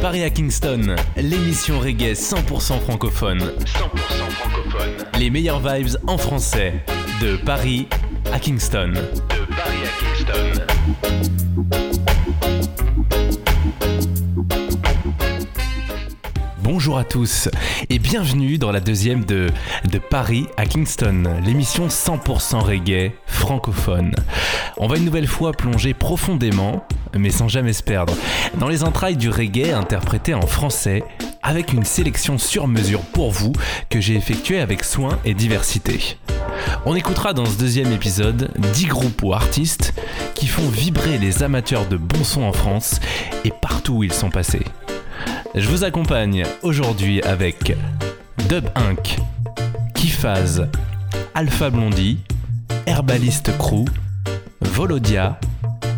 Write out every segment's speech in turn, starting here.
Paris à Kingston, l'émission reggae 100% francophone. 100% francophone. Les meilleures vibes en français. De Paris à Kingston. De Paris à Kingston. Bonjour à tous et bienvenue dans la deuxième de, de Paris à Kingston, l'émission 100% reggae francophone. On va une nouvelle fois plonger profondément, mais sans jamais se perdre, dans les entrailles du reggae interprété en français avec une sélection sur mesure pour vous que j'ai effectuée avec soin et diversité. On écoutera dans ce deuxième épisode 10 groupes ou artistes qui font vibrer les amateurs de bon son en France et partout où ils sont passés. Je vous accompagne aujourd'hui avec Dub Inc., Kifaz, Alpha Blondie, Herbaliste Crew, Volodia,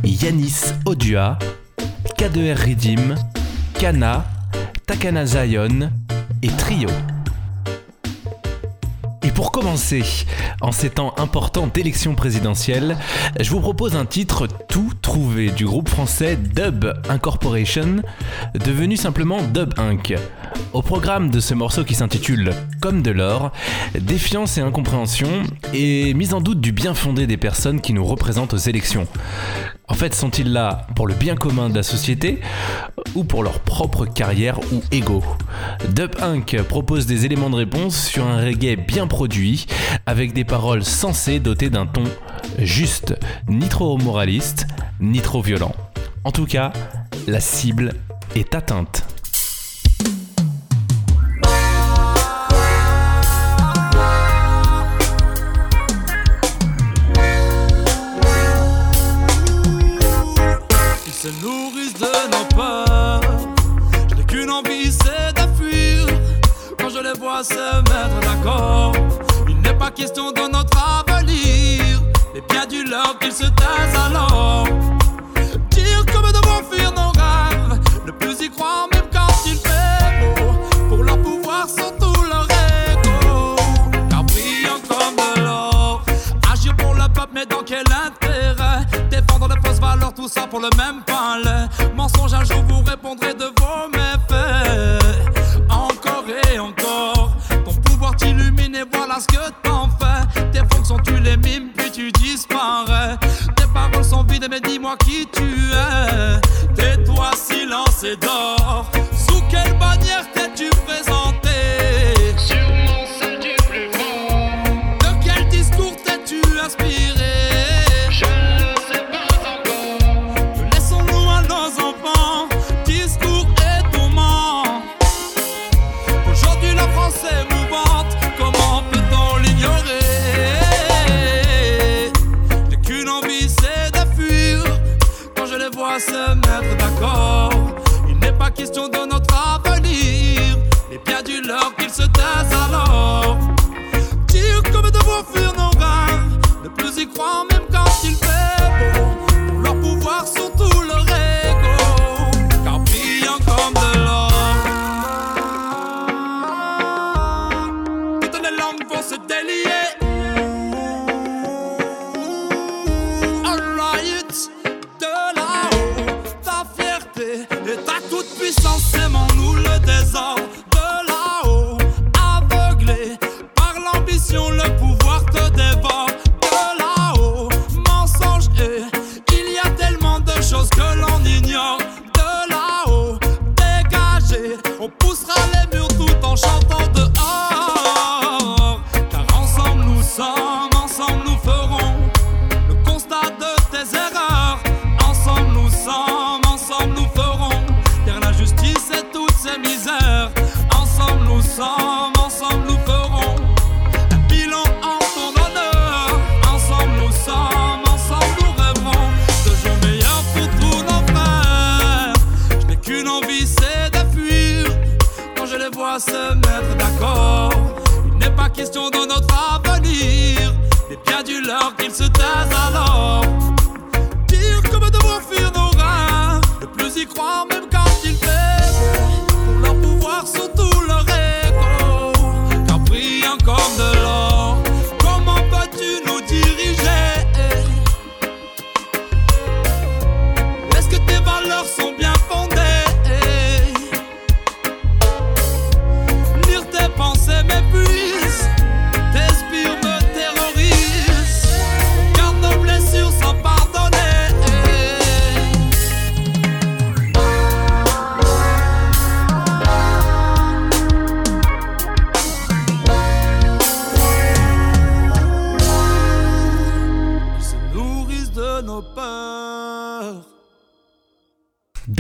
Yanis Odua, K2R Ridim, Kana, Takana Zion et Trio. Pour commencer, en ces temps importants d'élection présidentielle, je vous propose un titre tout trouvé du groupe français Dub Incorporation, devenu simplement Dub Inc. Au programme de ce morceau qui s'intitule Comme de l'or, défiance et incompréhension et mise en doute du bien fondé des personnes qui nous représentent aux élections. En fait, sont-ils là pour le bien commun de la société ou pour leur propre carrière ou ego? Dub Inc. propose des éléments de réponse sur un reggae bien produit, avec des paroles sensées dotées d'un ton juste, ni trop moraliste, ni trop violent. En tout cas, la cible est atteinte.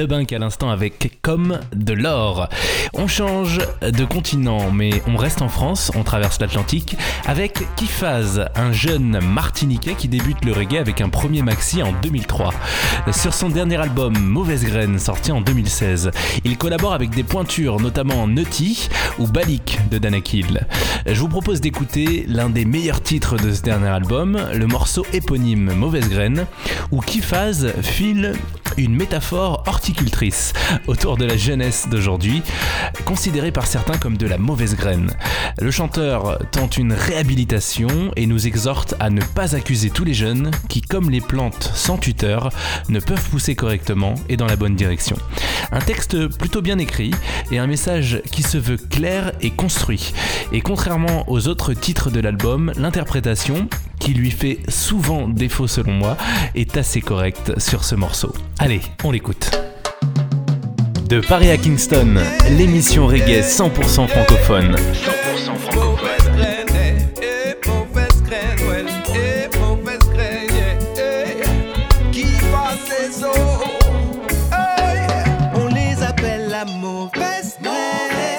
Debunk à l'instant avec Comme de l'or. On change de continent, mais on reste en France, on traverse l'Atlantique avec Kifaz, un jeune martiniquais qui débute le reggae avec un premier maxi en 2003. Sur son dernier album Mauvaise Graine, sorti en 2016, il collabore avec des pointures, notamment Nutty ou Balik de Danakil. Je vous propose d'écouter l'un des meilleurs titres de ce dernier album, le morceau éponyme Mauvaise Graine, où Kifaz file une métaphore autour de la jeunesse d'aujourd'hui, considérée par certains comme de la mauvaise graine. Le chanteur tente une réhabilitation et nous exhorte à ne pas accuser tous les jeunes qui, comme les plantes sans tuteur, ne peuvent pousser correctement et dans la bonne direction. Un texte plutôt bien écrit et un message qui se veut clair et construit. Et contrairement aux autres titres de l'album, l'interprétation, qui lui fait souvent défaut selon moi, est assez correcte sur ce morceau. Allez, on l'écoute. De Paris à Kingston, l'émission reggae 100% francophone. 100% francophone. Mauvaise mauvaise mauvaise mauvaise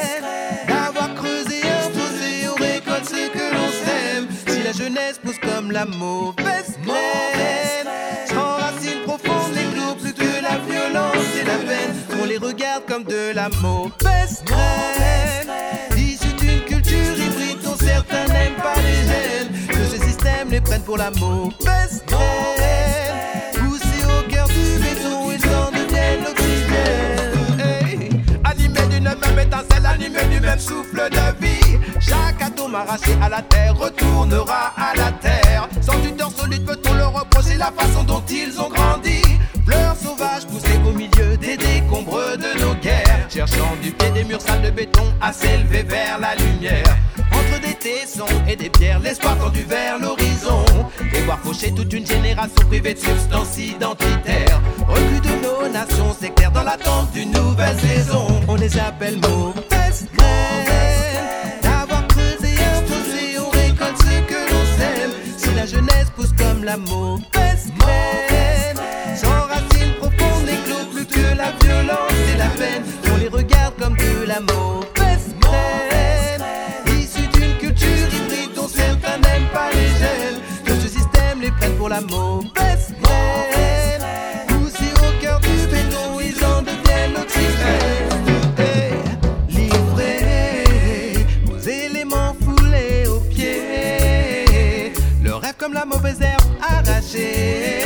jeunesse pousse comme la mauvaise graine, sans racines profondes, les clous la violence et la peine. On les regarde comme de la mauvaise graine. Issus d'une culture hybride dont certains n'aiment pas les gènes. Que ce système les prenne pour la mauvaise graine. Poussés au cœur du béton, ils en deviennent l'oxygène. Hey. Animés d'une même étincelle, animés du même souffle de vie. Chaque atome arraché à la terre retournera à la terre. Sans tuteur solide, peut-on leur reprocher la façon dont ils ont grandi? Fleurs sauvages poussées au milieu des décombres de nos guerres. Cherchant du pied des murs sales de béton à s'élever vers la lumière. Entre des tessons et des pierres, l'espoir tendu vers l'horizon. Et voir faucher toute une génération privée de substances identitaires. Recul de nos nations sectaires dans l'attente d'une nouvelle saison. On les appelle mauvaises. D'avoir creusé, imposé, on récolte ce que l'on sème. Si la jeunesse pousse comme la mauvaise la mauvaise d'une culture hybride dont certains n'aiment pas les gènes. Que ce système les prenne pour la mauvaise graine. Poussés au cœur du béton, ils en deviennent l'oxygène. Livrés aux éléments foulés aux pieds. Le rêve comme la mauvaise herbe arrachée.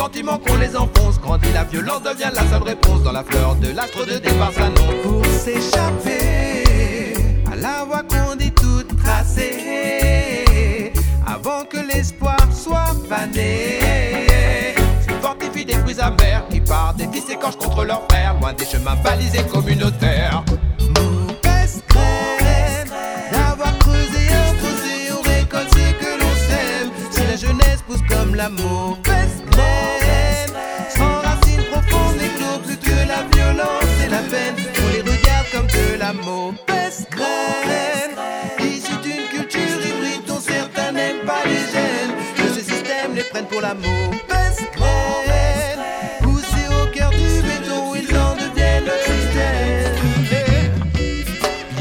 Sentiment qu'on les enfonce grandit, la violence devient la seule réponse. Dans la fleur de l'astre de départ s'annonce. Pour s'échapper à la voie qu'on dit toute tracée. Avant que l'espoir soit fané. Se fortifient des fruits amers qui par des fils s'écorchent contre leurs frères. Loin des chemins balisés communautaires. Mauvaise d'avoir creusé, imposé, on récolte ce que l'on sème. Si la jeunesse pousse comme la mauvaise mauvaise graine, issus d'une culture hybride dont certains n'aiment pas les gènes. Que ce système les prenne pour la mauvaise graine, poussés au cœur du béton, ils en deviennent l'oxygène.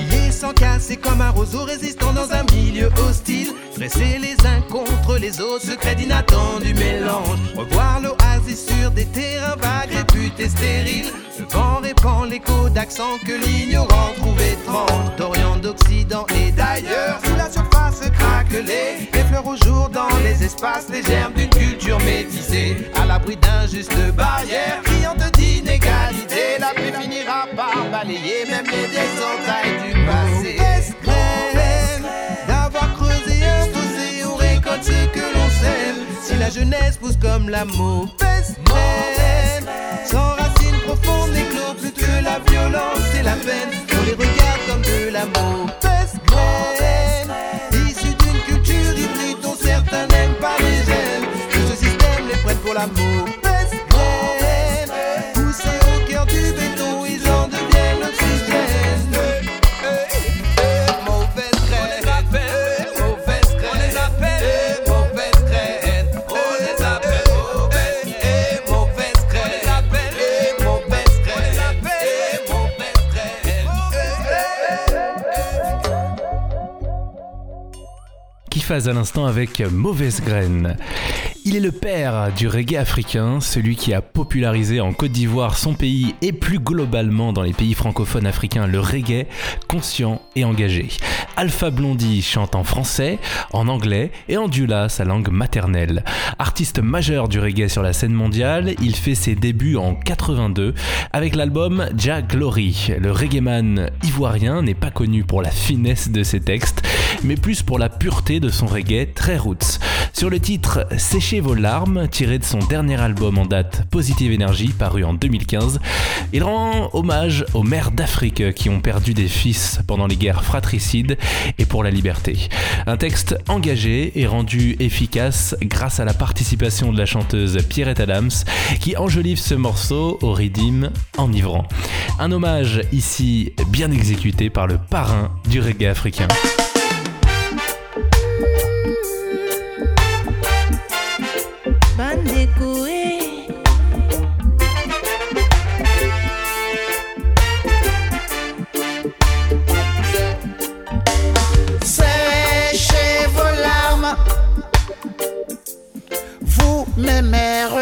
Liés sans casser comme un roseau résistant dans un milieu hostile. Dressés les uns contre les autres, secret d'inattendu mélange. Revoir l'oasis sur des terrains vagues, réputés stériles. Le vent répand l'écho d'accents que l'ignorant trouve étrange. D'Orient, d'Occident et d'ailleurs, sous la surface craquelée. Les fleurs au jour dans les espaces, les germes d'une culture métissée. À l'abri d'injustes barrières, criantes d'inégalité. La paix finira par balayer même les désentailles du passé. Ce que l'on sème. Si la jeunesse pousse comme la mauvaise graine, sans racines profondes, éclos plus que la violence et la peine. On les regarde comme de la mauvaise graine, issus d'une culture hybride dont certains n'aiment pas les gènes. Que ce système les prenne pour la Eliphaz à l'instant avec Mauvaise Graine. Il est le père du reggae africain, celui qui a popularisé en Côte d'Ivoire son pays et plus globalement dans les pays francophones africains le reggae conscient et engagé. Alpha Blondie chante en français, en anglais et en dula, sa langue maternelle. Artiste majeur du reggae sur la scène mondiale, il fait ses débuts en 82 avec l'album Jack Glory. Le reggaeman ivoirien n'est pas connu pour la finesse de ses textes, mais plus pour la pureté de son reggae très roots. Sur le titre Vos larmes, tiré de son dernier album en date Positive Energy, paru en 2015, il rend hommage aux mères d'Afrique qui ont perdu des fils pendant les guerres fratricides et pour la liberté. Un texte engagé et rendu efficace grâce à la participation de la chanteuse Pierrette Adams qui enjolive ce morceau au rythme enivrant. Un hommage ici bien exécuté par le parrain du reggae africain.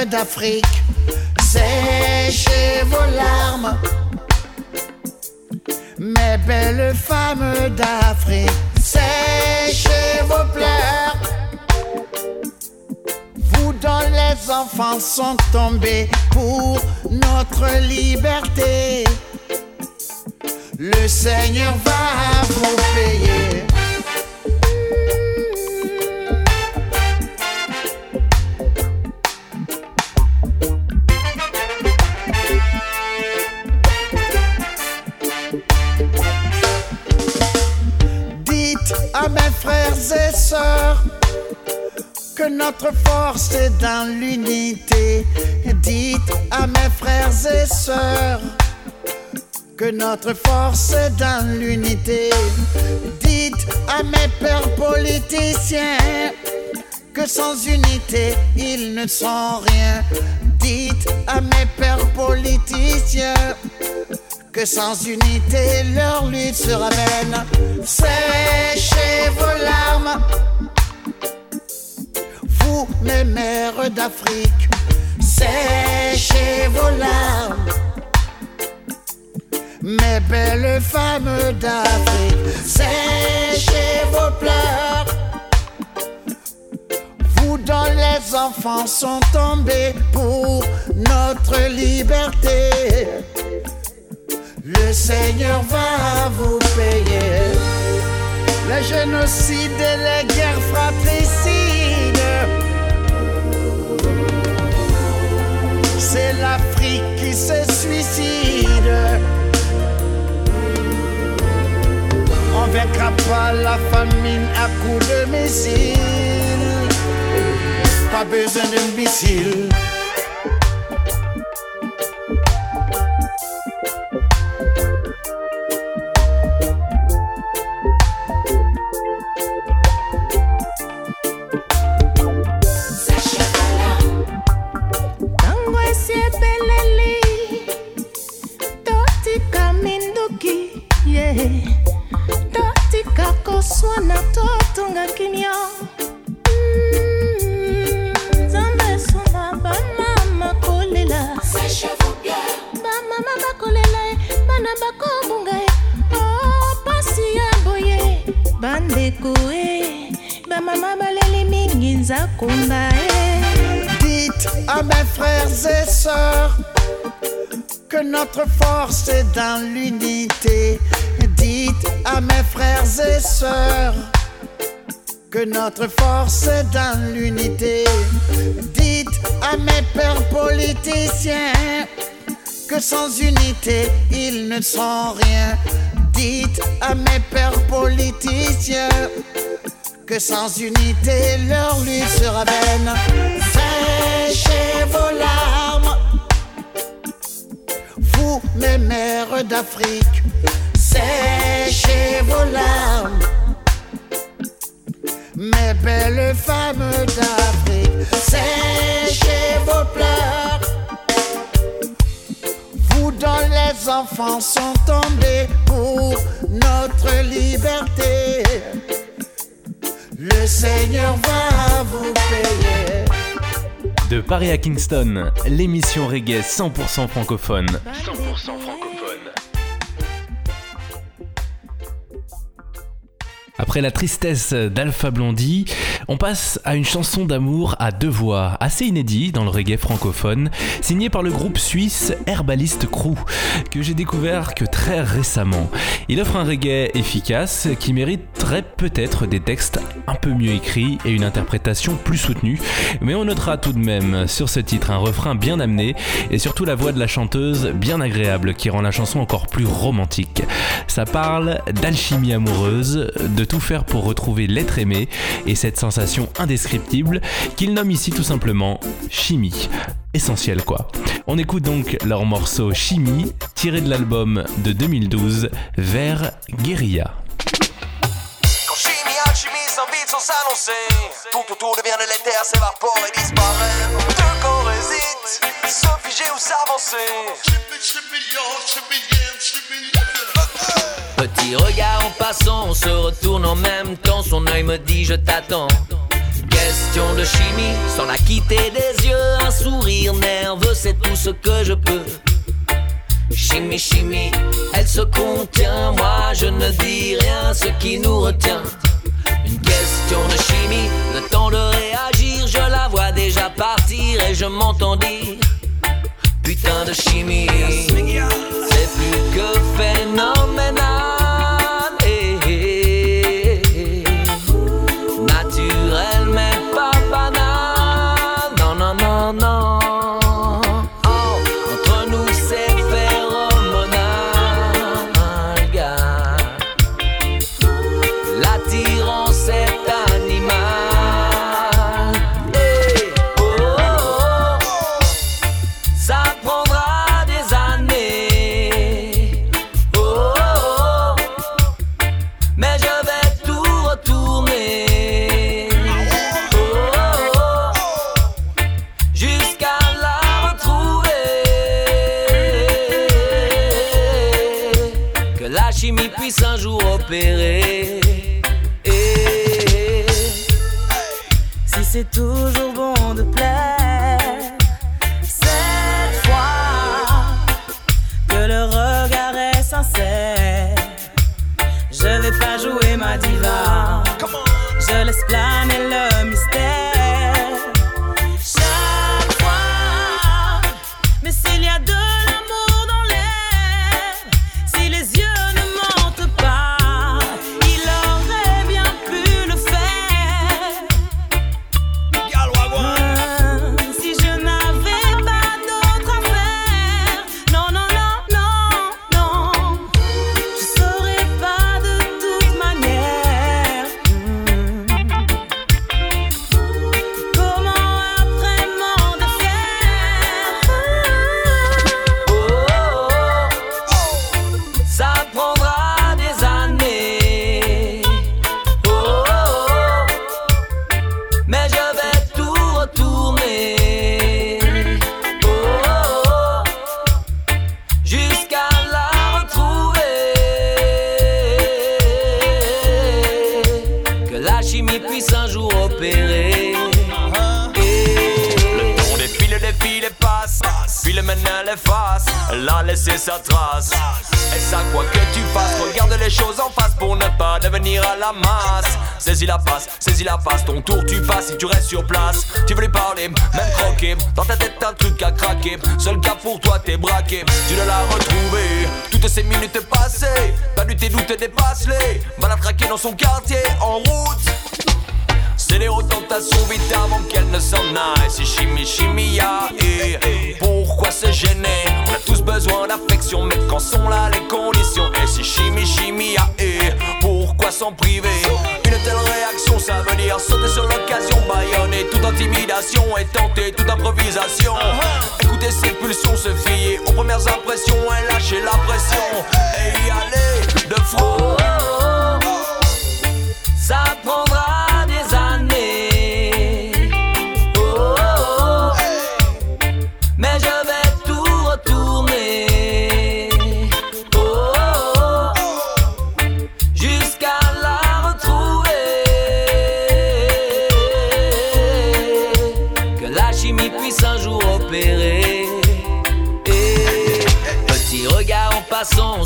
d'Afrique. Séchez vos larmes, mes belles femmes d'Afrique. Séchez vos pleurs, vous dont les enfants sont tombés pour notre liberté. Le Seigneur va vous payer. Notre force est dans l'unité. Dites à mes frères et sœurs que notre force est dans l'unité. Dites à mes pères politiciens que sans unité, ils ne sont rien. Dites à mes pères politiciens que sans unité, leur lutte sera vaine. Séchez vos larmes, mes mères d'Afrique. Séchez vos larmes, mes belles femmes d'Afrique. Séchez vos pleurs, vous dont les enfants sont tombés pour notre liberté. Le Seigneur va vous payer. Le génocide et les guerres fratricides. C'est l'Afrique qui se suicide. On vaincra pas la famine à coups de missiles. Pas besoin de missiles. Que notre force est dans l'unité. Dites à mes frères et sœurs que notre force est dans l'unité. Dites à mes pères politiciens que sans unité, ils ne sont rien. Dites à mes pères politiciens que sans unité, leur lutte sera vaine. Séchez vos mes mères d'Afrique. Séchez vos larmes, mes belles femmes d'Afrique. Séchez vos pleurs, vous dont les enfants sont tombés pour notre liberté. le Seigneur va vous payer. De Paris à Kingston, l'émission reggae 100% francophone. 100% francophone. Après la tristesse d'Alpha Blondie, on passe à une chanson d'amour à deux voix, assez inédit dans le reggae francophone, signée par le groupe suisse Herbalist Crew, que j'ai découvert que très récemment. Il offre un reggae efficace qui mériterait peut-être des textes un peu mieux écrits et une interprétation plus soutenue, mais on notera tout de même sur ce titre un refrain bien amené et surtout la voix de la chanteuse bien agréable qui rend la chanson encore plus romantique. Ça parle d'alchimie amoureuse, de tout faire pour retrouver l'être aimé et cette sensation indescriptible qu'il nomme ici tout simplement chimie. Essentiel quoi. On écoute donc leur morceau Chimie, tiré de l'album de 2012 vers Guérilla. Quand chimie, alchimie s'invite sans s'annoncer Tout autour devient de l'éther, s'évapore et disparaît Deux corps hésitent, se figer ou s'avancer Petit regard en passant, on se retourne en même temps. Son œil me dit je t'attends. Question de chimie, sans la quitter des yeux. Un sourire nerveux, c'est tout ce que je peux. Chimie, chimie, elle se contient. Moi je ne dis rien, ce qui nous retient. Une question de chimie, le temps de réagir. Je la vois déjà partir et je m'entends dire. Putain de chimie, c'est plus que phénoménal.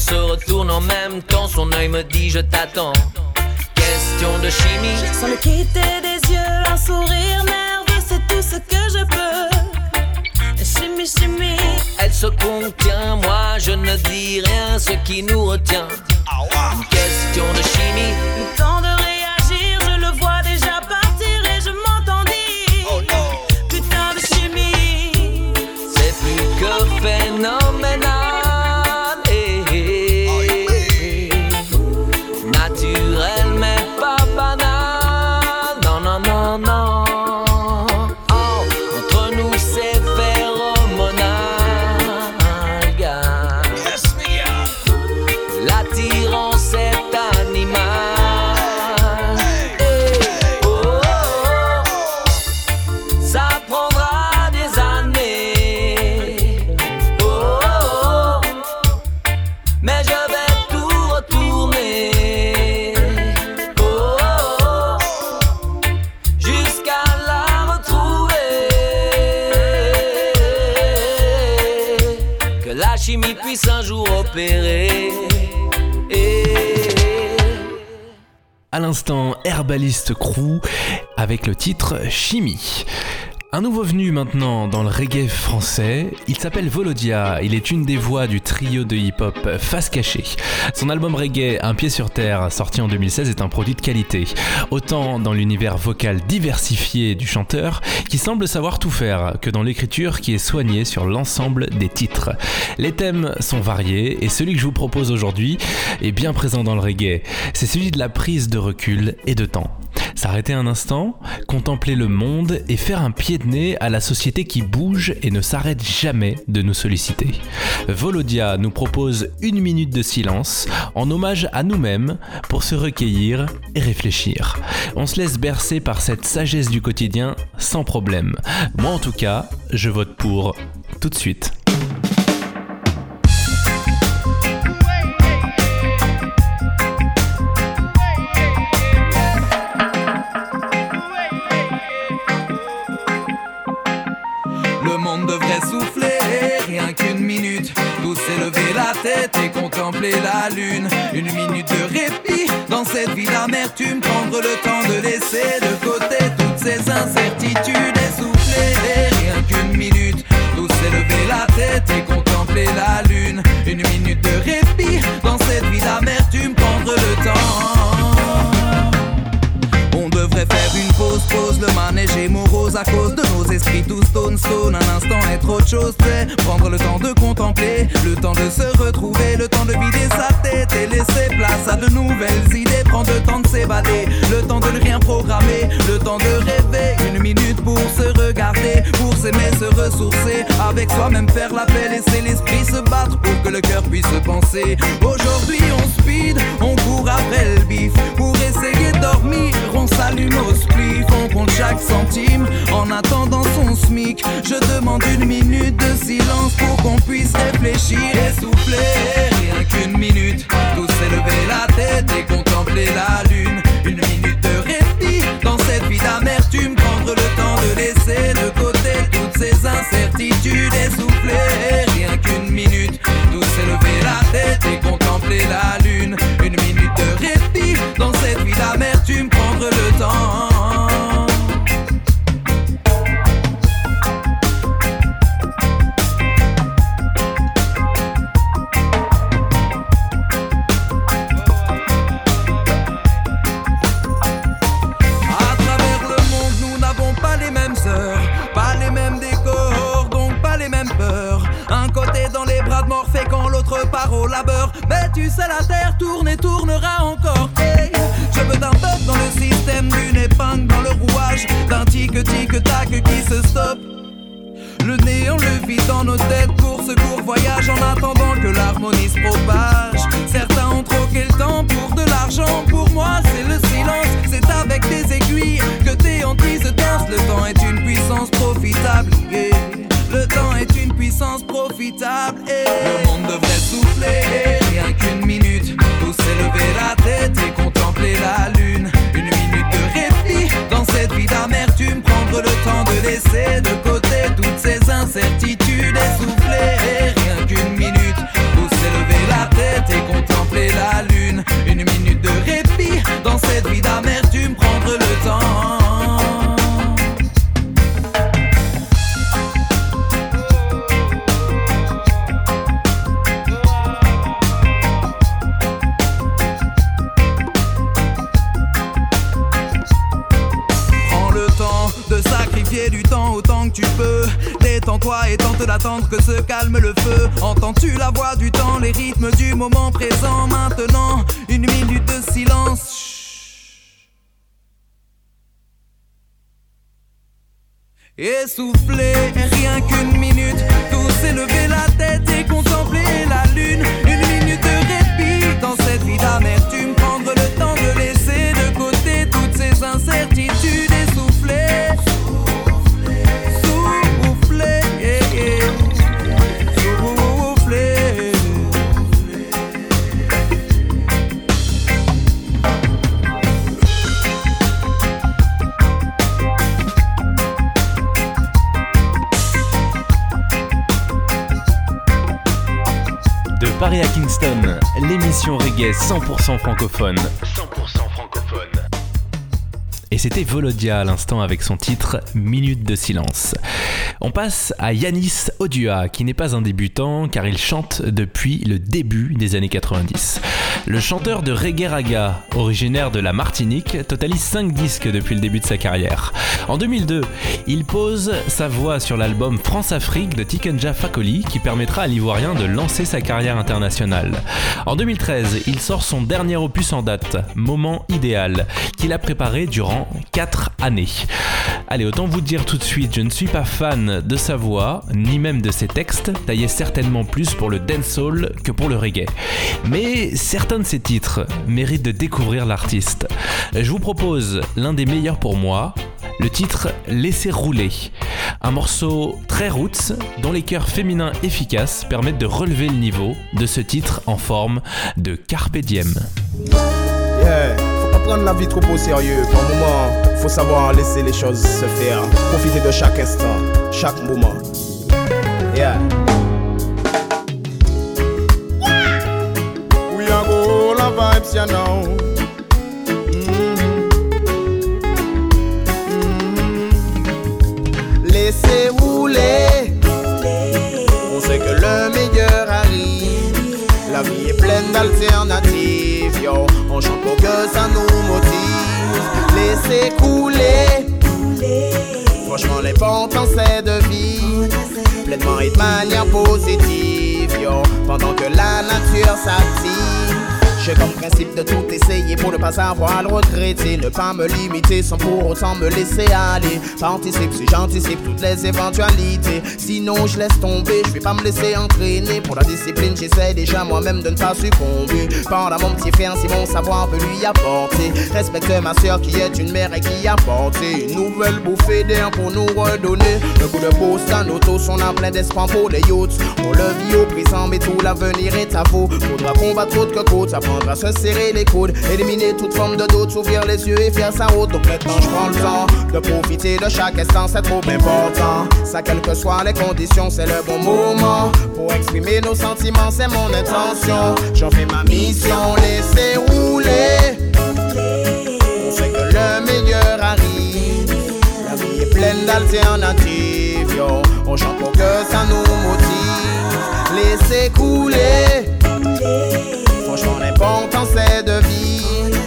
Se retourne en même temps, son œil me dit je t'attends. Question de chimie, Sans le quitter des yeux, un sourire nerveux, c'est tout ce que je peux. Chimie, chimie, elle se contient, moi je ne dis rien, ce qui nous retient. Une question de chimie, le temps de À l'instant, Herbaliste Crew avec le titre Chimie. Un nouveau venu maintenant dans le reggae français, il s'appelle Volodia, il est une des voix du trio de hip-hop Face Cachée. Son album reggae Un pied sur terre, sorti en 2016, est un produit de qualité, autant dans l'univers vocal diversifié du chanteur, qui semble savoir tout faire, que dans l'écriture qui est soignée sur l'ensemble des titres. Les thèmes sont variés, et celui que je vous propose aujourd'hui est bien présent dans le reggae, c'est celui de la prise de recul et de temps. S'arrêter un instant, contempler le monde et faire un pied de nez à la société qui bouge et ne s'arrête jamais de nous solliciter. Volodia nous propose une minute de silence en hommage à nous-mêmes pour se recueillir et réfléchir. On se laisse bercer par cette sagesse du quotidien sans problème. Moi en tout cas, je vote pour tout de suite. La lune. Une minute de répit dans cette vie d'amertume. Prendre le temps de laisser de côté toutes ces incertitudes. Essouffler, rien qu'une minute. Tous s'élever la tête et contempler la lune. Une minute de répit pause, le manège est morose à cause de nos esprits tout stone, stone. Un instant être autre chose, c'est prendre le temps de contempler, le temps de se retrouver, le temps de vider sa tête et laisser place à de nouvelles idées. Prendre le temps de s'évader, le temps de ne rien programmer, le temps de rêver. Une minute pour se regarder, pour s'aimer, se ressourcer, avec soi-même faire la paix, laisser l'esprit se battre pour que le cœur puisse penser. Aujourd'hui attendant son smic. Je demande une minute de silence pour qu'on puisse réfléchir et souffler. Certains ont troqué le temps pour de l'argent, pour moi c'est le silence, c'est avec des aiguilles que tes hantises dansent. Le temps est une puissance profitable, le temps est une puissance profitable. yeah. Le monde devrait souffler, rien qu'une minute, tous s'élever la tête et contempler la lune. Une minute de répit dans cette vie d'amertume, prendre le temps de laisser de 100% francophone. 100% francophone. Et c'était Volodia à l'instant avec son titre Minute de silence. On passe à Yanis Odua, qui n'est pas un débutant car il chante depuis le début des années 90. Le chanteur de reggae raga, originaire de la Martinique, totalise 5 disques depuis le début de sa carrière. En 2002, il pose sa voix sur l'album France-Afrique de Tikenja Fakoli qui permettra à l'Ivoirien de lancer sa carrière internationale. En 2013, il sort son dernier opus en date, Moment idéal, qu'il a préparé durant 4 années. Allez, autant vous dire tout de suite, je ne suis pas fan de sa voix, ni même de ses textes, taillés certainement plus pour le dancehall que pour le reggae. De ses titres méritent de découvrir l'artiste. Je vous propose l'un des meilleurs pour moi, le titre Laisser rouler. Un morceau très roots dont les chœurs féminins efficaces permettent de relever le niveau de ce titre en forme de carpe diem. Know. Mhm. Laissez rouler. On sait que le meilleur arrive. La vie est pleine d'alternatives, yo. On chante pour que ça nous motive. Laissez couler. Franchement, l'important c'est de vivre pleinement et de manière positive, yo. Pendant que la nature s'active. J'ai comme principe de tout essayer pour ne pas avoir le regretter. Ne pas me limiter sans pour autant me laisser aller. Participe si j'anticipe toutes les éventualités. Sinon, je laisse tomber, je vais pas me laisser entraîner. Pour la discipline, j'essaie déjà moi-même de ne pas succomber. Pendant mon petit frère, si mon savoir peut lui apporter. Respecte ma soeur qui est une mère et qui a porté une nouvelle bouffée d'air pour nous redonner. Le coup de pouce à nos tous, on a plein d'espoir pour les youths. On le vit au présent, mais tout l'avenir est à vous. Faudra combattre autre que côte, à se serrer les coudes, éliminer toute forme de doute, s'ouvrir les yeux et faire sa route. Donc maintenant, je prends le temps de profiter de chaque instant, c'est trop important. Ça, quelles que soient les conditions, c'est le bon moment pour exprimer nos sentiments, c'est mon intention. J'en fais ma mission, laissez rouler. On sait que le meilleur arrive. La vie est pleine d'alternatives, yo. On chante pour que ça nous motive. Laissez couler. Franchement, l'important c'est de vivre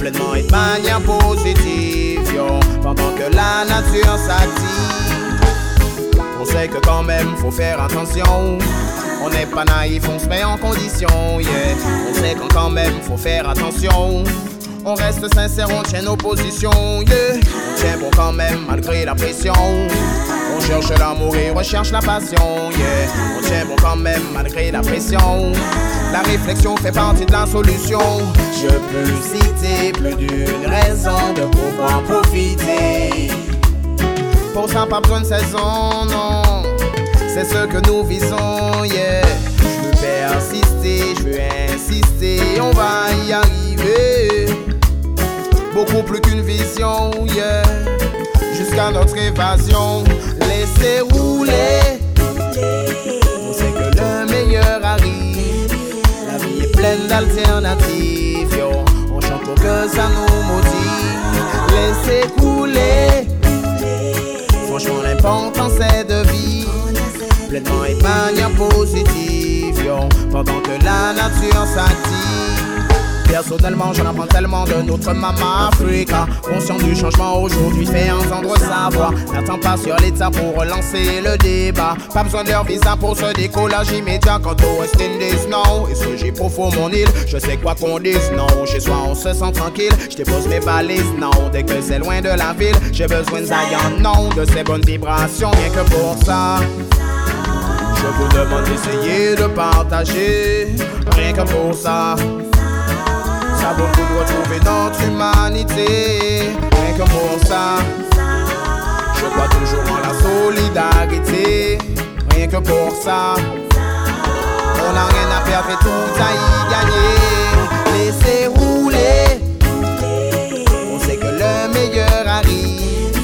pleinement et de manière positive. Pendant que la nature s'active. On sait que quand même faut faire attention. On n'est pas naïf, on se met en condition, yeah. On sait qu'on quand même faut faire attention. On reste sincère, on tient nos positions, yeah. On tient bon quand même malgré la pression. On cherche l'amour et recherche la passion, yeah. On tient bon quand même malgré la pression. La réflexion fait partie de la solution. Je peux citer plus d'une raison de pouvoir profiter. Pour ça, pas besoin de saison, non. C'est ce que nous visons, yeah. Je veux persister, je veux insister, on va y arriver. Beaucoup plus qu'une vision, yeah. Jusqu'à notre évasion, laissez rouler. On sait que le meilleur arrive. La vie est pleine d'alternatives. On chante pour que ça nous motive. Laissez couler. Franchement, l'important c'est de vivre pleinement et manière positive. Pendant que la nature s'active. Personnellement, j'en apprends tellement de notre maman Africa. Conscient du changement aujourd'hui, fait entendre sa voix. N'attends pas sur l'État pour relancer le débat. Pas besoin de leur visa pour ce décollage immédiat. Quant au West Indies, non. Et ce j'ai profond mon île, je sais quoi qu'on dise, non. Chez soi, on se sent tranquille. Je dépose mes valises, non. Dès que c'est loin de la ville, j'ai besoin de non. De ces bonnes vibrations, rien que pour ça. Je vous demande d'essayer de partager, rien que pour ça. Ça vaut le coup de retrouver notre humanité, rien que pour ça? Je crois toujours en la solidarité, rien que pour ça. On n'a rien à perdre et tout à y gagner. Laissez rouler, on sait que le meilleur arrive.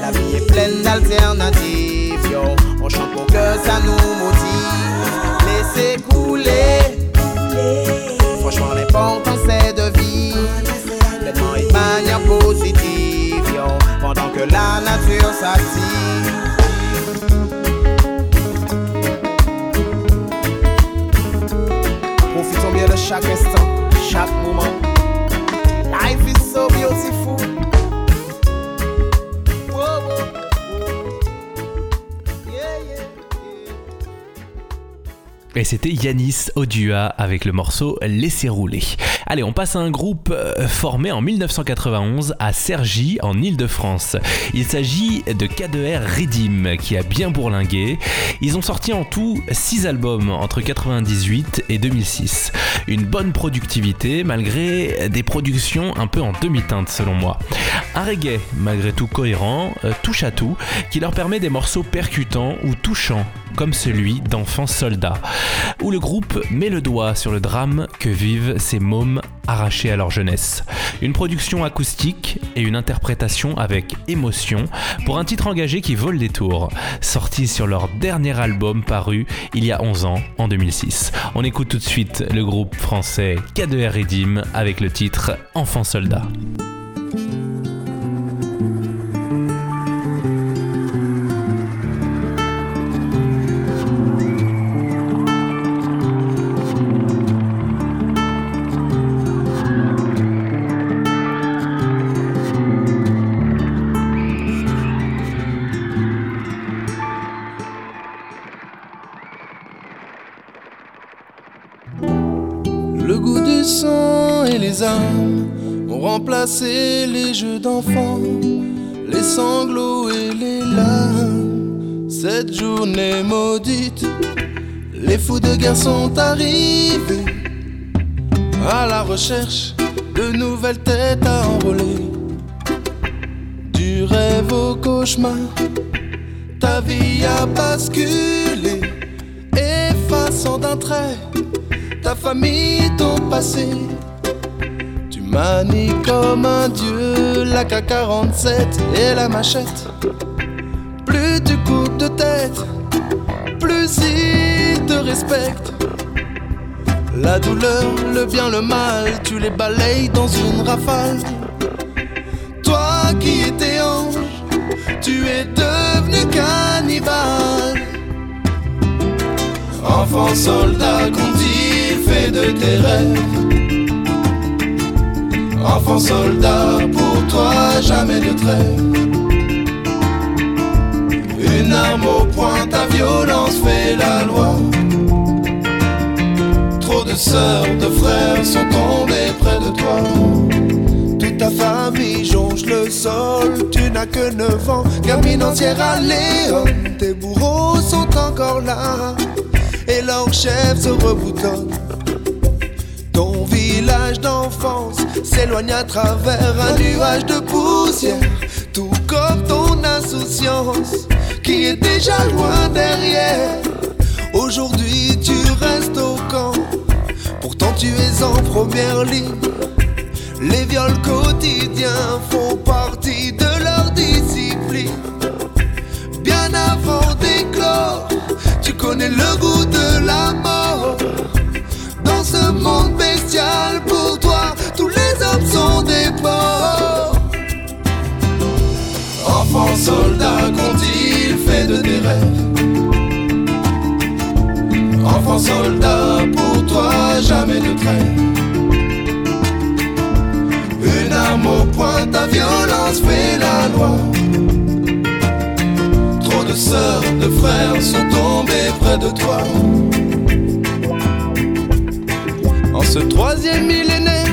La vie est pleine d'alternatives. On chante pour que ça nous motive. Laissez couler. Franchement, l'important c'est que la nature s'active. Profitons bien de chaque instant, chaque moment. Life is so beautiful. Et c'était Yanis Odua avec le morceau Laissez rouler. Allez, on passe à un groupe euh, formé en 1991 à Cergy, en Ile-de-France. Il s'agit de K2R Redeem, qui a bien bourlingué. Ils ont sorti en tout 6 albums entre 98 et 2006. Une bonne productivité, malgré des productions un peu en demi-teinte selon moi. Un reggae, malgré tout cohérent, euh, touche à tout, qui leur permet des morceaux percutants ou touchants, comme celui d'Enfants Soldats, où le groupe met le doigt sur le drame que vivent ces mômes arrachés à leur jeunesse. Une production acoustique et une interprétation avec émotion pour un titre engagé qui vole des tours, sorti sur leur dernier album paru il y a 11 ans, en 2006. On écoute tout de suite le groupe français K2R Redeem avec le titre Enfants Soldats. Guerre sont arrivés à la recherche de nouvelles têtes à enrôler. Du rêve au cauchemar, ta vie a basculé, effaçant d'un trait ta famille, ton passé. Tu manies comme un dieu la K-47 et la machette. Plus tu coupes de tête, plus ils te. La douleur, le bien, le mal, tu les balayes dans une rafale. Toi qui étais ange, tu es devenu cannibale. Enfant soldat, qu'ont-ils fait de tes rêves Enfant soldat, pour toi jamais de trêve. Une arme au poing, ta violence fait la loi. De sœurs, de frères sont tombés près de toi. Toute ta famille jonche le sol, tu n'as que 9 ans. Gamine en Sierra Leone, tes bourreaux sont encore là. Et leur chef se reboutonne. Ton village d'enfance s'éloigne à travers un nuage de poussière. Tout comme ton insouciance qui est déjà loin derrière. Aujourd'hui pourtant tu es en première ligne. Les viols quotidiens font partie de leur discipline. Bien avant d'éclore, tu connais le goût de la mort. Dans ce monde bestial, pour toi, tous les hommes sont des porcs. Enfant soldat, qu'ont-ils fait de tes rêves? Enfant soldat, pour toi, jamais de trait. Une arme au point, ta violence fait la loi. Trop de sœurs, de frères sont tombés près de toi. En ce troisième millénaire,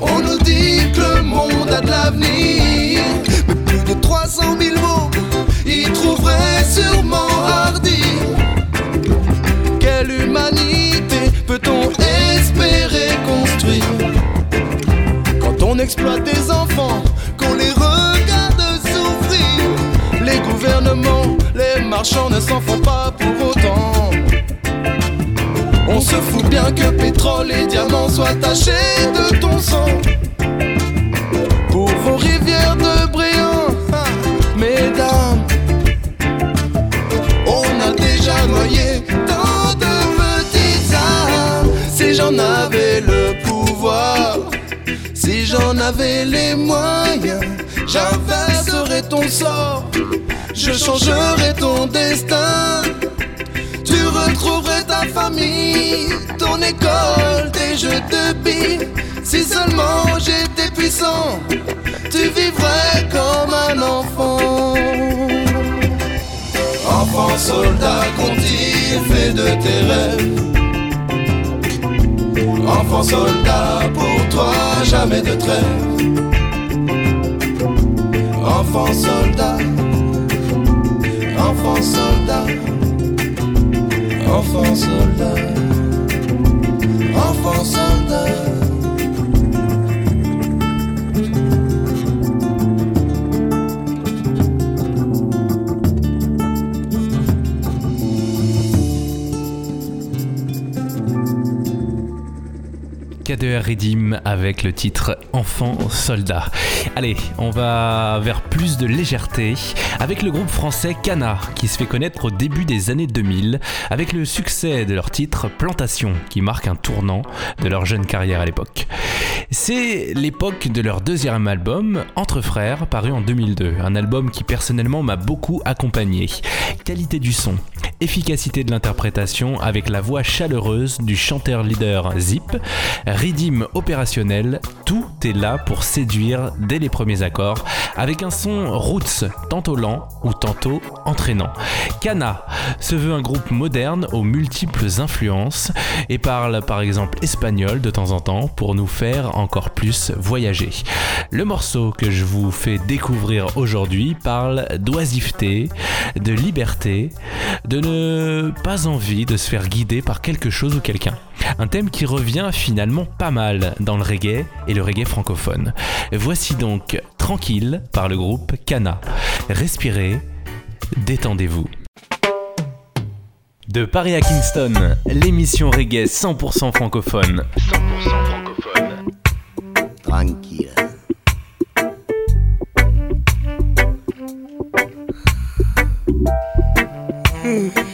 on nous dit que le monde a de l'avenir. Mais plus de 300 000 mots y trouveraient sûrement hardi. Quelle humanité! Quand on exploite des enfants, qu'on les regarde souffrir Les gouvernements, les marchands ne s'en font pas pour autant. On se fout bien que pétrole et diamants soient tachés de ton sang. Pour vos rivières de brillant, ah, mesdames, on a déjà noyé tant de petites âmes. Si j'en avais le pouvoir, j'en avais les moyens, j'inverserais ton sort, je changerais ton destin. Tu retrouverais ta famille, ton école, tes jeux de billes. Si seulement j'étais puissant, tu vivrais comme un enfant. Enfant soldat, qu'ont-ils fait de tes rêves Enfant soldat, pour toi jamais de trêve. Enfant soldat, enfant soldat, enfant soldat, enfant soldat. K2R Redeem avec le titre Enfant Soldat. Allez, on va vers plus de légèreté avec le groupe français Cana qui se fait connaître au début des années 2000 avec le succès de leur titre Plantation qui marque un tournant de leur jeune carrière à l'époque. C'est l'époque de leur deuxième album, Entre Frères, paru en 2002. Un album qui personnellement m'a beaucoup accompagné. Qualité du son, efficacité de l'interprétation avec la voix chaleureuse du chanteur-leader Zip, rythme opérationnel, tout là pour séduire dès les premiers accords, avec un son roots, tantôt lent ou tantôt entraînant. Kana se veut un groupe moderne aux multiples influences et parle par exemple espagnol de temps en temps pour nous faire encore plus voyager. Le morceau que je vous fais découvrir aujourd'hui parle d'oisiveté, de liberté, de ne pas envie de se faire guider par quelque chose ou quelqu'un. Un thème qui revient finalement pas mal dans le reggae et le reggae francophone. Voici donc Tranquille par le groupe Kana. Respirez, détendez-vous. De Paris à Kingston, l'émission reggae 100% francophone. 100% francophone. Tranquille. L'activité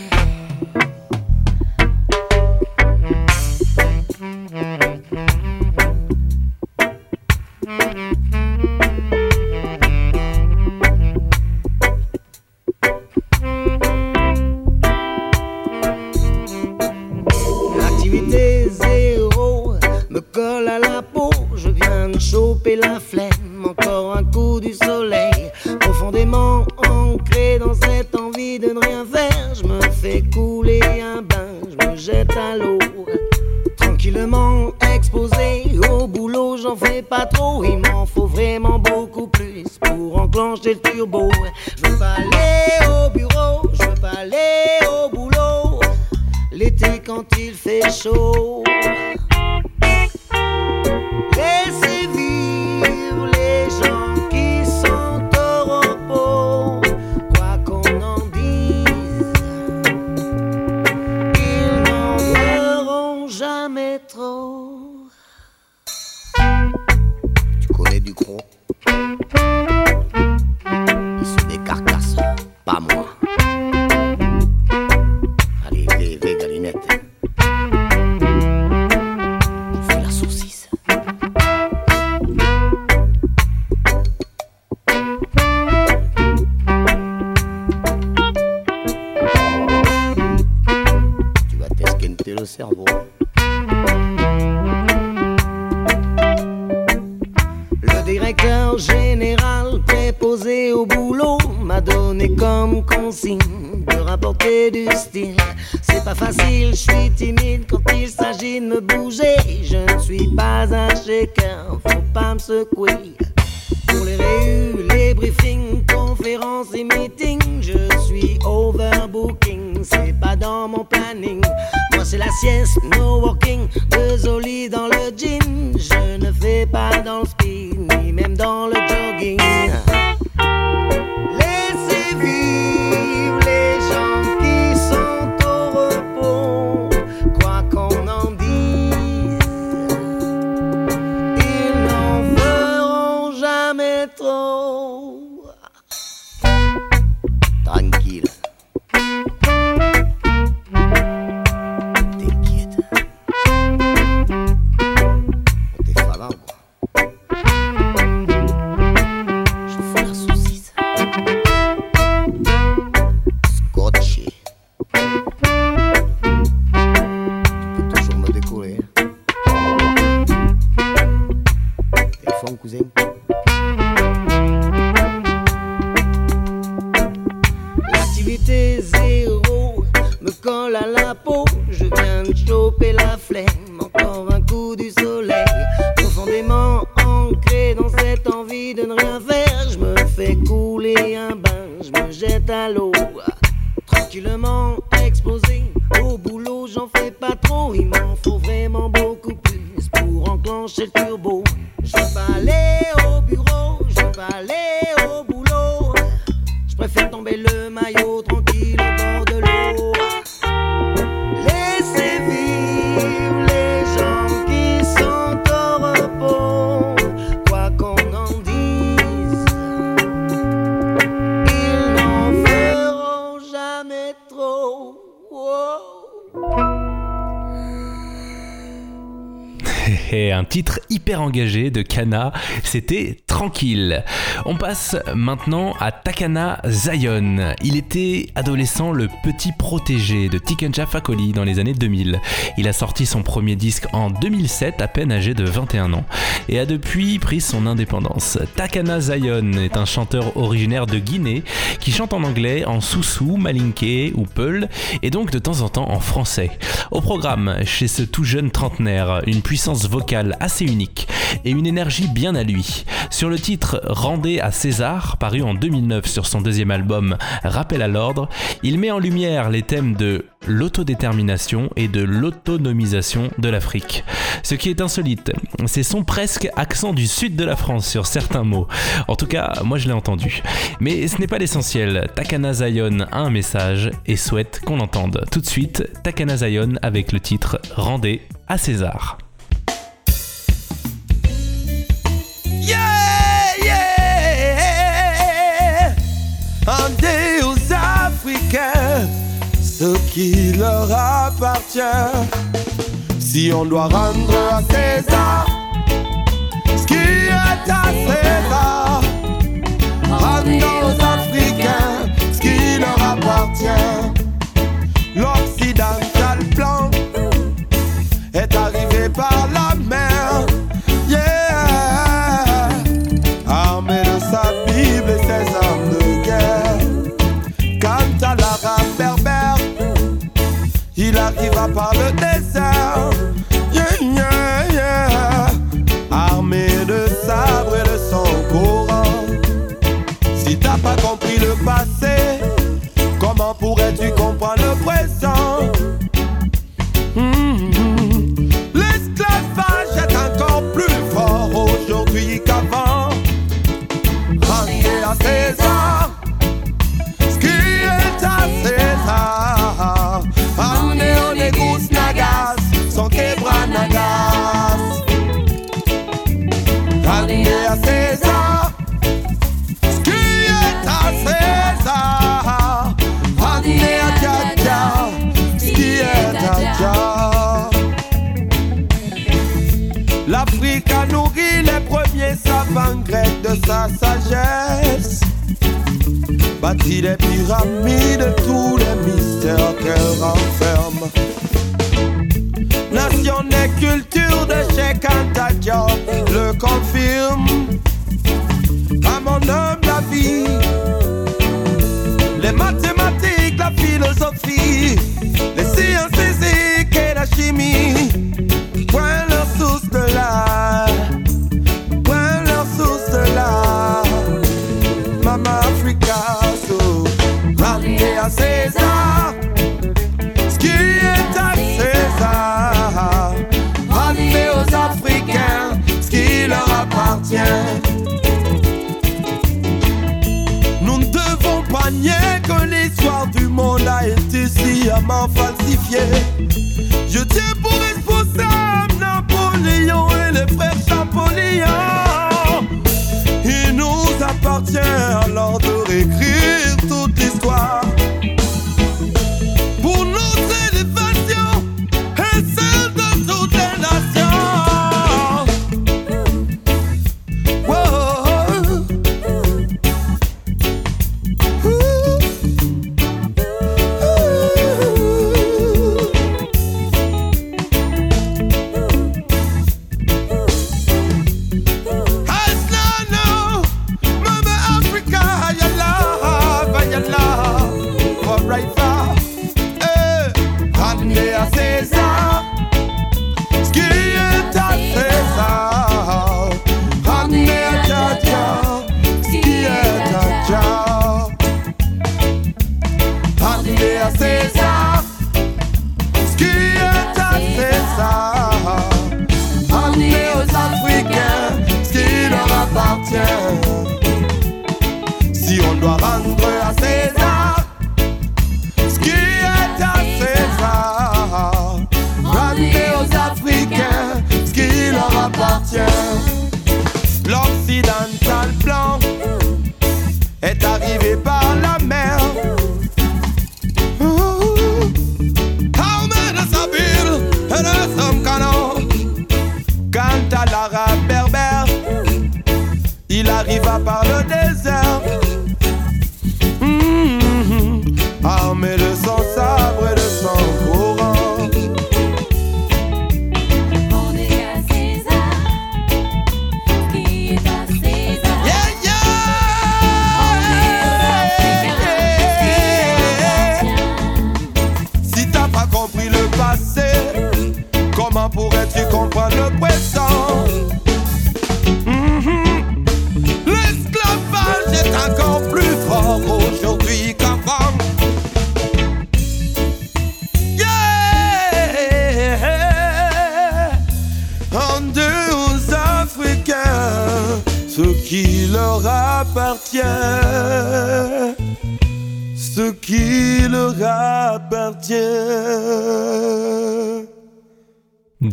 je suis timide quand il s'agit de me bouger. Je ne suis pas un shaker, faut pas me secouer. Pour les réus, les briefings, conférences et meetings, je suis overbooking, c'est pas dans mon planning. Moi c'est la sieste, no walking, deux au dans le jean. Je ne fais pas dans le speed, ni même dans le jogging. Engagé de Kana, c'était Tranquille. On passe maintenant à Takana Zion. Il était adolescent le petit protégé de Tikenja Fakoli dans les années 2000. Il a sorti son premier disque en 2007, à peine âgé de 21 ans, et a depuis pris son indépendance. Takana Zion est un chanteur originaire de Guinée qui chante en anglais, en soussou, malinké ou peul, et donc de temps en temps en français. Au programme, chez ce tout jeune trentenaire, une puissance vocale assez unique et une énergie bien à lui. Sur le titre Rendez à César, paru en 2009 sur son deuxième album Rappel à l'ordre, il met en lumière les thèmes de l'autodétermination et de l'autonomisation de l'Afrique. Ce qui est insolite, c'est son presque accent du sud de la France sur certains mots. En tout cas, moi je l'ai entendu. Mais ce n'est pas l'essentiel. Takana Zion a un message et souhaite qu'on l'entende. Tout de suite, Takana Zion avec le titre Rendez à César. Qui leur appartient. Si on doit rendre à César ce qui est à César, rendons aux Africains Africa. So, rendez à César ce qui est à César. Rendez aux Africains ce qui leur appartient. Nous ne devons pas nier que l'histoire du monde a été sciemment falsifiée. Je tiens pour responsable Napoléon et les frères Champollion. Il nous appartient alors est arrivé par la mer. Ce qui leur appartient.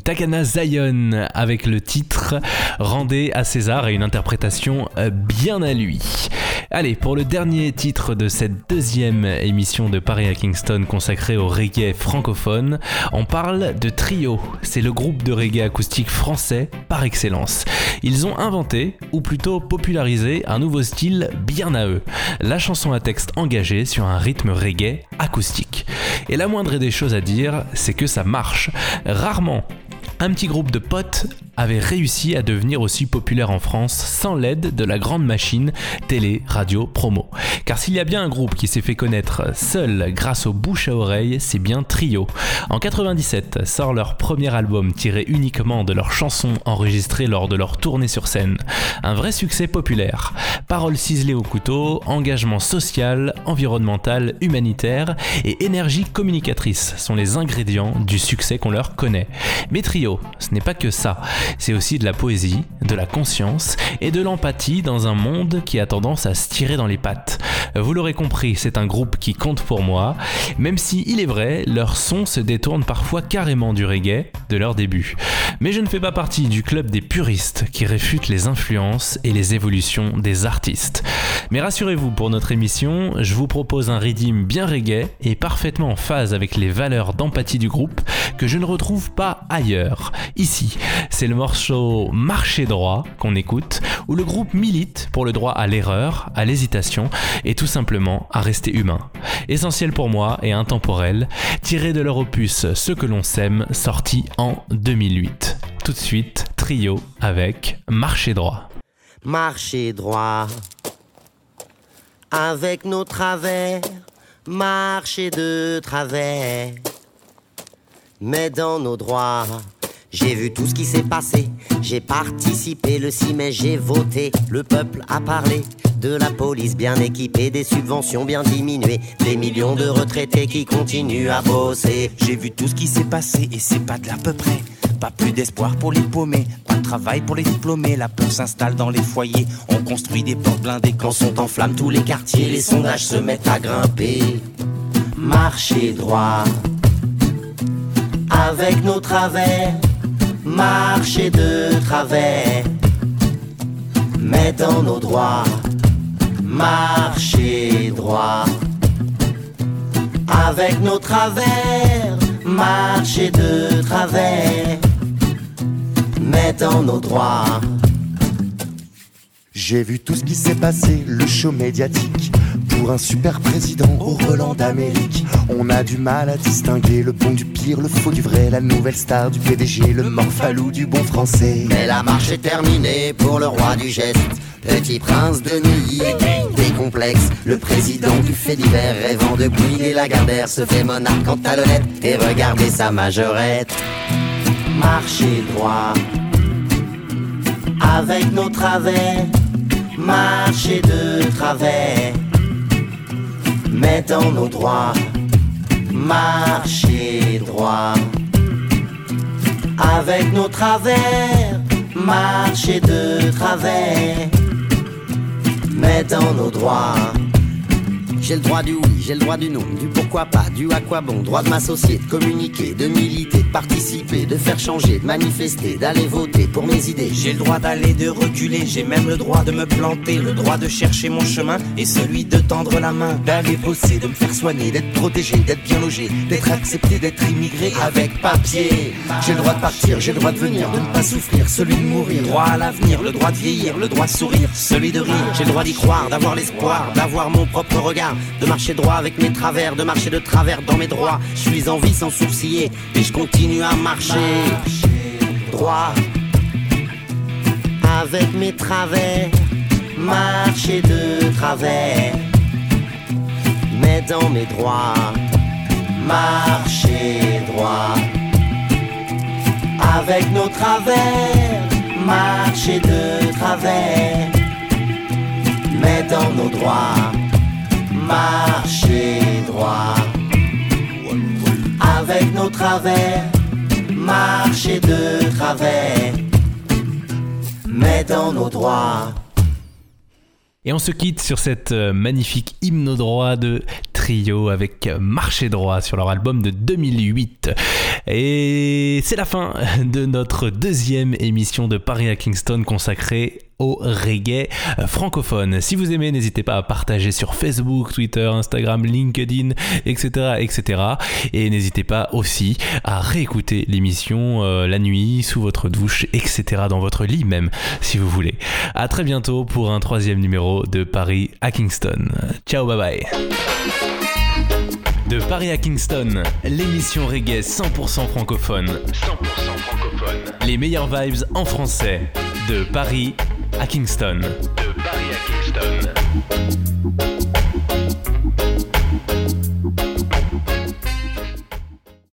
Takana Zion avec le titre Rendez à César et une interprétation euh, bien à lui. Allez, pour le dernier titre de cette deuxième émission de Paris à Kingston consacrée au reggae francophone, on parle de Trio. C'est le groupe de reggae acoustique français par excellence. Ils ont inventé, ou plutôt popularisé, un nouveau style bien à eux. La chanson à texte engagé sur un rythme reggae acoustique. Et la moindre des choses à dire, c'est que ça marche. Rarement un petit groupe de potes avait réussi à devenir aussi populaire en France sans l'aide de la grande machine télé, radio, promo. Car s'il y a bien un groupe qui s'est fait connaître seul grâce aux bouches à oreille, c'est bien Trio. En 97 sort leur premier album tiré uniquement de leurs chansons enregistrées lors de leur tournée sur scène. Un vrai succès populaire. Paroles ciselées au couteau, engagement social, environnemental, humanitaire et énergie communicatrice sont les ingrédients du succès qu'on leur connaît. Mais Trio, ce n'est pas que ça. C'est aussi de la poésie, de la conscience et de l'empathie dans un monde qui a tendance à se tirer dans les pattes. Vous l'aurez compris, c'est un groupe qui compte pour moi, même si, il est vrai, leur son se détourne parfois carrément du reggae de leur début. Mais je ne fais pas partie du club des puristes qui réfutent les influences et les évolutions des artistes. Mais rassurez-vous, pour notre émission, je vous propose un rythme bien reggae et parfaitement en phase avec les valeurs d'empathie du groupe que je ne retrouve pas ailleurs. Ici, c'est le morceau Marcher droit qu'on écoute, où le groupe milite pour le droit à l'erreur, à l'hésitation et tout simplement à rester humain. Essentiel pour moi et intemporel, tiré de leur opus Ce que l'on sème, sorti en 2008. Tout de suite, trio avec Marcher droit. Marcher droit avec nos travers, marcher de travers. Mais dans nos droits, j'ai vu tout ce qui s'est passé. J'ai participé le 6 mai, j'ai voté. Le peuple a parlé de la police bien équipée, des subventions bien diminuées, des millions de retraités qui continuent à bosser. J'ai vu tout ce qui s'est passé et c'est pas de l'à peu près. Pas plus d'espoir pour les paumés, pas de travail pour les diplômés. La peur s'installe dans les foyers, on construit des portes blindées Quand sont en flammes tous les quartiers, les sondages se mettent à grimper. marcher droit. Avec nos travers, marcher de travers. Mais dans nos droits, marcher droit. Avec nos travers, marcher de travers. Mais dans nos droits. J'ai vu tout ce qui s'est passé, le show médiatique. Pour un super président au Roland d'Amérique, on a du mal à distinguer le bon du pire, le faux du vrai, la nouvelle star du PDG, le morphalou du bon français. Mais la marche est terminée pour le roi du geste. Petit prince de nuit, des complexes. Le président du fait divers, rêvant de briller la Lagardère, se fait monarque en talonnette et regardez sa majorette. Marcher droit, avec nos travers, marcher de travers. Mais dans nos droits, marcher droit. Avec nos travers, marcher de travers. Mais dans nos droits. J'ai le droit du oui, j'ai le droit du non, du pourquoi pas, du à quoi bon, droit de m'associer, de communiquer, de militer, de participer, de faire changer, de manifester, d'aller voter pour mes idées. J'ai le droit d'aller, de reculer, j'ai même le droit de me planter, le droit de chercher mon chemin et celui de tendre la main, d'aller bosser, de me faire soigner, d'être protégé, d'être bien logé, d'être accepté, d'être immigré avec papier. J'ai le droit de partir, j'ai le droit de venir, de ne pas souffrir, celui de mourir, droit à l'avenir, le droit de vieillir, le droit de sourire, celui de rire. J'ai le droit d'y croire, d'avoir l'espoir, d'avoir mon propre regard, de marcher droit avec mes travers, de marcher de travers dans mes droits. Je suis en vie sans sourciller et je continue à marcher droit. Avec mes travers, marcher de travers, mais dans mes droits, marcher droit. Avec nos travers, marcher de travers, mais dans nos droits, marcher droit avec nos travers, marcher de travers, mais dans nos droits. Et on se quitte sur cette euh, magnifique hymne droit de Trio avec Marché droit sur leur album de 2008. Et c'est la fin de notre deuxième émission de Paris à Kingston consacrée au reggae francophone. Si vous aimez, n'hésitez pas à partager sur Facebook, Twitter, Instagram, LinkedIn, etc. etc. Et n'hésitez pas aussi à réécouter l'émission euh, la nuit, sous votre douche, etc. dans votre lit même, si vous voulez. À très bientôt pour un troisième numéro de Paris à Kingston. Ciao, bye bye. De Paris à Kingston, l'émission reggae 100% francophone. 100% francophone. Les meilleures vibes en français. De Paris à Kingston. De Paris à Kingston.